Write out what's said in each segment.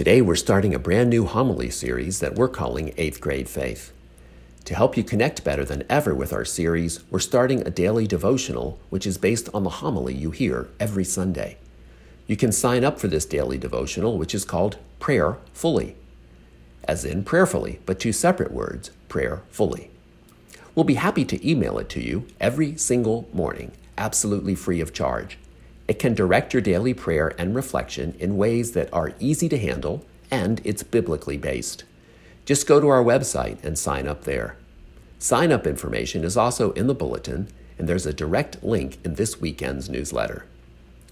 Today, we're starting a brand new homily series that we're calling Eighth Grade Faith. To help you connect better than ever with our series, we're starting a daily devotional which is based on the homily you hear every Sunday. You can sign up for this daily devotional, which is called Prayer Fully, as in prayerfully, but two separate words, prayer fully. We'll be happy to email it to you every single morning, absolutely free of charge. It can direct your daily prayer and reflection in ways that are easy to handle and it's biblically based. Just go to our website and sign up there. Sign up information is also in the bulletin, and there's a direct link in this weekend's newsletter.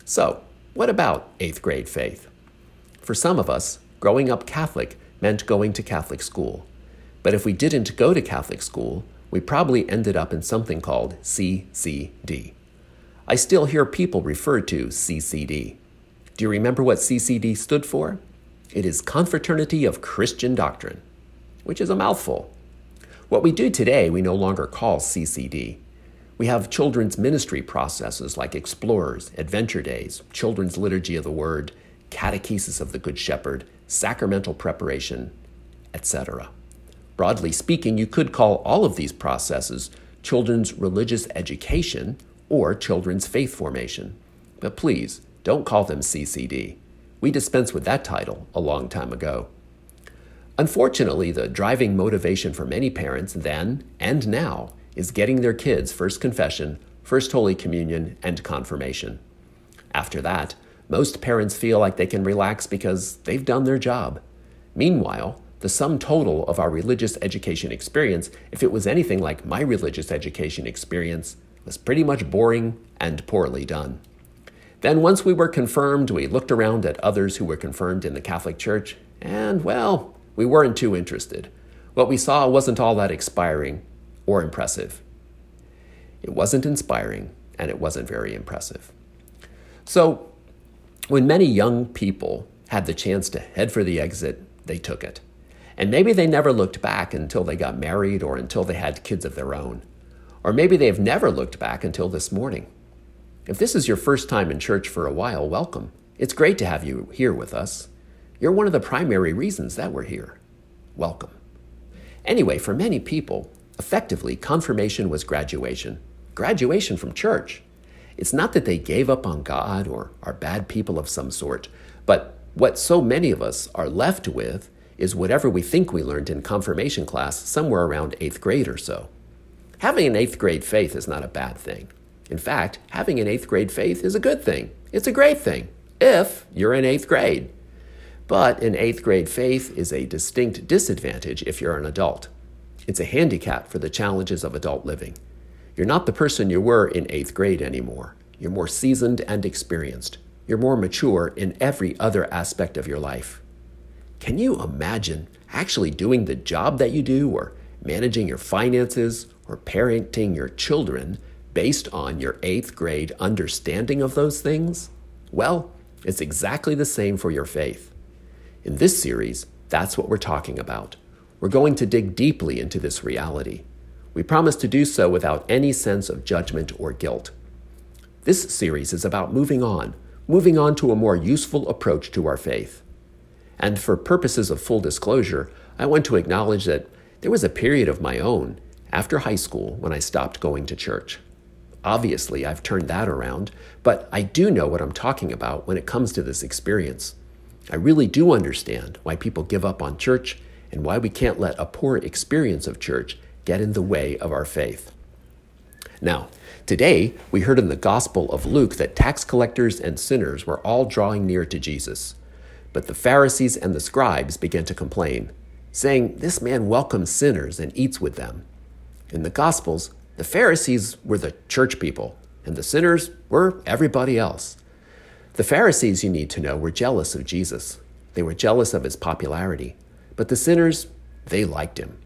So, what about eighth grade faith? For some of us, growing up Catholic meant going to Catholic school. But if we didn't go to Catholic school, we probably ended up in something called CCD. I still hear people refer to CCD. Do you remember what CCD stood for? It is Confraternity of Christian Doctrine, which is a mouthful. What we do today, we no longer call CCD. We have children's ministry processes like Explorers, Adventure Days, Children's Liturgy of the Word, Catechesis of the Good Shepherd, Sacramental Preparation, etc. Broadly speaking, you could call all of these processes children's religious education or children's faith formation. But please, don't call them CCD. We dispensed with that title a long time ago. Unfortunately, the driving motivation for many parents then and now is getting their kids First Confession, First Holy Communion, and Confirmation. After that, most parents feel like they can relax because they've done their job. Meanwhile, the sum total of our religious education experience, if it was anything like my religious education experience, was pretty much boring and poorly done. Then, once we were confirmed, we looked around at others who were confirmed in the Catholic Church, and, well, we weren't too interested. What we saw wasn't all that inspiring or impressive. It wasn't inspiring, and it wasn't very impressive. So, when many young people had the chance to head for the exit, they took it. And maybe they never looked back until they got married or until they had kids of their own. Or maybe they've never looked back until this morning. If this is your first time in church for a while, welcome. It's great to have you here with us. You're one of the primary reasons that we're here. Welcome. Anyway, for many people, effectively, confirmation was graduation. Graduation from church. It's not that they gave up on God or are bad people of some sort, but what so many of us are left with is whatever we think we learned in confirmation class somewhere around eighth grade or so. Having an eighth grade faith is not a bad thing. In fact, having an eighth grade faith is a good thing. It's a great thing if you're in eighth grade. But an eighth grade faith is a distinct disadvantage if you're an adult. It's a handicap for the challenges of adult living. You're not the person you were in eighth grade anymore. You're more seasoned and experienced. You're more mature in every other aspect of your life. Can you imagine actually doing the job that you do or managing your finances or parenting your children based on your eighth grade understanding of those things? Well, it's exactly the same for your faith. In this series, that's what we're talking about. We're going to dig deeply into this reality. We promise to do so without any sense of judgment or guilt. This series is about moving on, moving on to a more useful approach to our faith. And for purposes of full disclosure, I want to acknowledge that there was a period of my own after high school when I stopped going to church. Obviously, I've turned that around, but I do know what I'm talking about when it comes to this experience. I really do understand why people give up on church and why we can't let a poor experience of church get in the way of our faith. Now, today we heard in the Gospel of Luke that tax collectors and sinners were all drawing near to Jesus. But the Pharisees and the scribes began to complain, saying, This man welcomes sinners and eats with them. In the Gospels, the Pharisees were the church people, and the sinners were everybody else. The Pharisees, you need to know, were jealous of Jesus. They were jealous of his popularity. But the sinners, they liked him.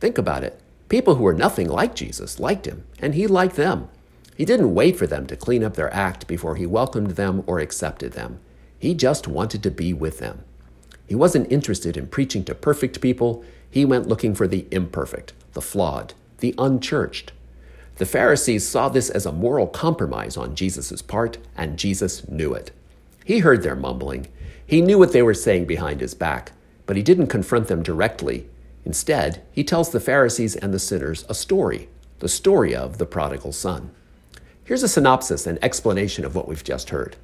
Think about it. People who were nothing like Jesus liked him, and he liked them. He didn't wait for them to clean up their act before he welcomed them or accepted them. He just wanted to be with them. He wasn't interested in preaching to perfect people, he went looking for the imperfect, the flawed, the unchurched. The Pharisees saw this as a moral compromise on Jesus' part, and Jesus knew it. He heard their mumbling. He knew what they were saying behind his back, but he didn't confront them directly. Instead, he tells the Pharisees and the sinners a story, the story of the prodigal son. Here's a synopsis and explanation of what we've just heard.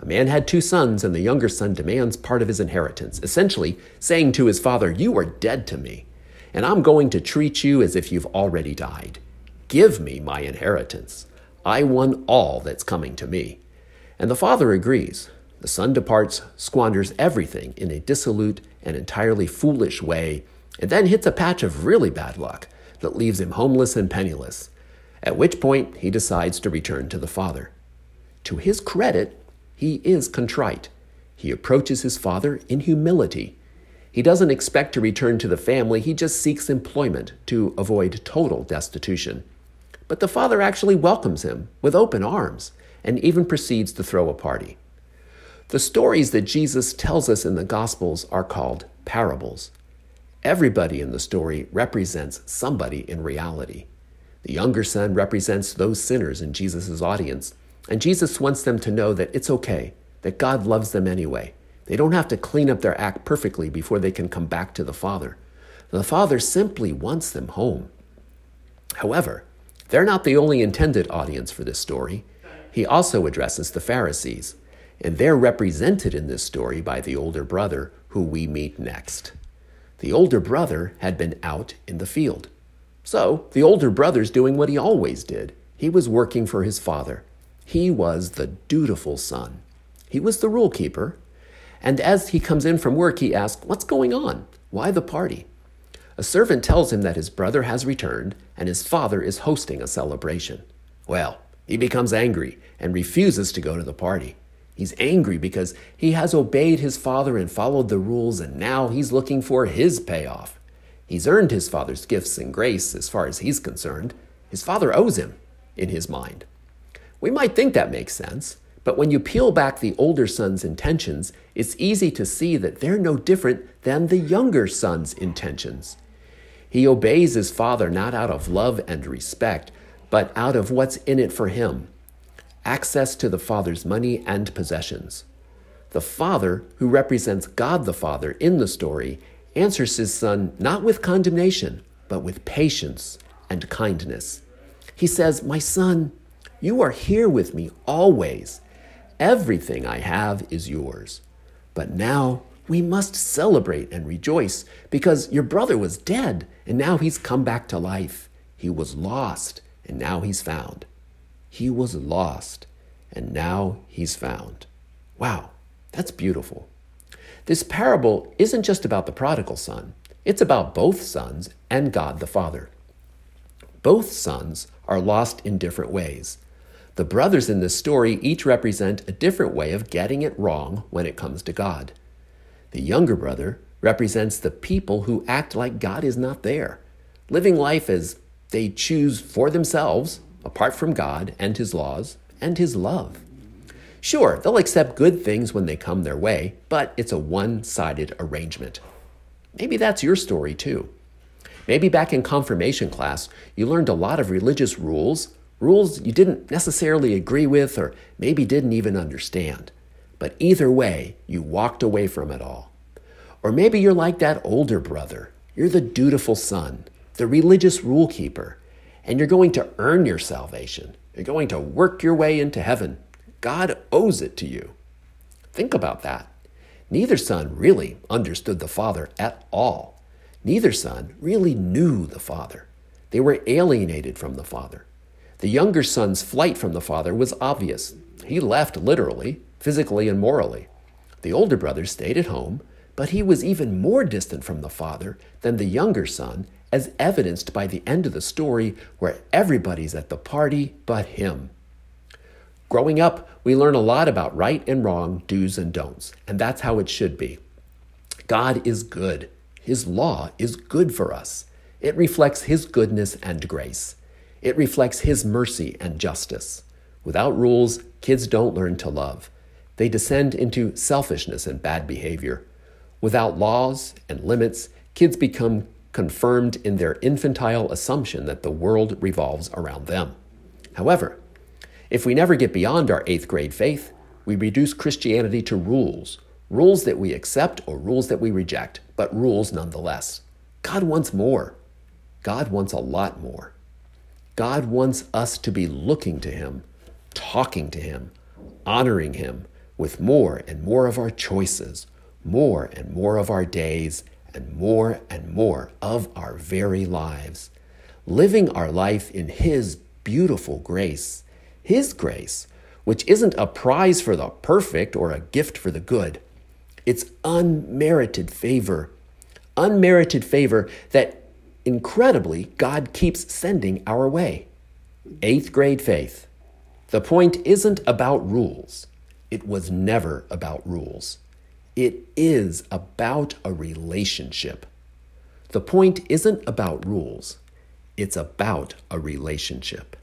A man had two sons, and the younger son demands part of his inheritance, essentially saying to his father, You are dead to me, and I'm going to treat you as if you've already died. Give me my inheritance. I won all that's coming to me. And the father agrees. The son departs, squanders everything in a dissolute and entirely foolish way, and then hits a patch of really bad luck that leaves him homeless and penniless, at which point he decides to return to the father. To his credit, he is contrite. He approaches his father in humility. He doesn't expect to return to the family, he just seeks employment to avoid total destitution. But the father actually welcomes him with open arms and even proceeds to throw a party. The stories that Jesus tells us in the Gospels are called parables. Everybody in the story represents somebody in reality. The younger son represents those sinners in Jesus' audience and Jesus wants them to know that it's okay, that God loves them anyway. They don't have to clean up their act perfectly before they can come back to the Father. The Father simply wants them home. However, they're not the only intended audience for this story. He also addresses the Pharisees, and they're represented in this story by the older brother who we meet next. The older brother had been out in the field. So the older brother's doing what he always did. He was working for his father. He was the dutiful son. He was the rule keeper. And as he comes in from work, he asks, What's going on? Why the party? A servant tells him that his brother has returned and his father is hosting a celebration. Well, he becomes angry and refuses to go to the party. He's angry because he has obeyed his father and followed the rules, and now he's looking for his payoff. He's earned his father's gifts and grace as far as he's concerned. His father owes him, in his mind. We might think that makes sense, but when you peel back the older son's intentions, it's easy to see that they're no different than the younger son's intentions. He obeys his father not out of love and respect, but out of what's in it for him access to the father's money and possessions. The father, who represents God the Father in the story, answers his son not with condemnation, but with patience and kindness. He says, My son, you are here with me always. Everything I have is yours. But now we must celebrate and rejoice because your brother was dead and now he's come back to life. He was lost and now he's found. He was lost and now he's found. Wow, that's beautiful. This parable isn't just about the prodigal son, it's about both sons and God the Father. Both sons are lost in different ways. The brothers in this story each represent a different way of getting it wrong when it comes to God. The younger brother represents the people who act like God is not there, living life as they choose for themselves, apart from God and His laws and His love. Sure, they'll accept good things when they come their way, but it's a one sided arrangement. Maybe that's your story too. Maybe back in confirmation class, you learned a lot of religious rules rules you didn't necessarily agree with or maybe didn't even understand. But either way, you walked away from it all. Or maybe you're like that older brother. You're the dutiful son, the religious rule keeper, and you're going to earn your salvation. You're going to work your way into heaven. God owes it to you. Think about that. Neither son really understood the Father at all. Neither son really knew the Father. They were alienated from the Father. The younger son's flight from the father was obvious. He left literally, physically, and morally. The older brother stayed at home, but he was even more distant from the father than the younger son, as evidenced by the end of the story where everybody's at the party but him. Growing up, we learn a lot about right and wrong, do's and don'ts, and that's how it should be. God is good. His law is good for us. It reflects His goodness and grace. It reflects His mercy and justice. Without rules, kids don't learn to love. They descend into selfishness and bad behavior. Without laws and limits, kids become confirmed in their infantile assumption that the world revolves around them. However, if we never get beyond our eighth grade faith, we reduce Christianity to rules Rules that we accept or rules that we reject, but rules nonetheless. God wants more. God wants a lot more. God wants us to be looking to Him, talking to Him, honoring Him with more and more of our choices, more and more of our days, and more and more of our very lives. Living our life in His beautiful grace, His grace, which isn't a prize for the perfect or a gift for the good. It's unmerited favor. Unmerited favor that incredibly God keeps sending our way. Eighth grade faith. The point isn't about rules. It was never about rules. It is about a relationship. The point isn't about rules. It's about a relationship.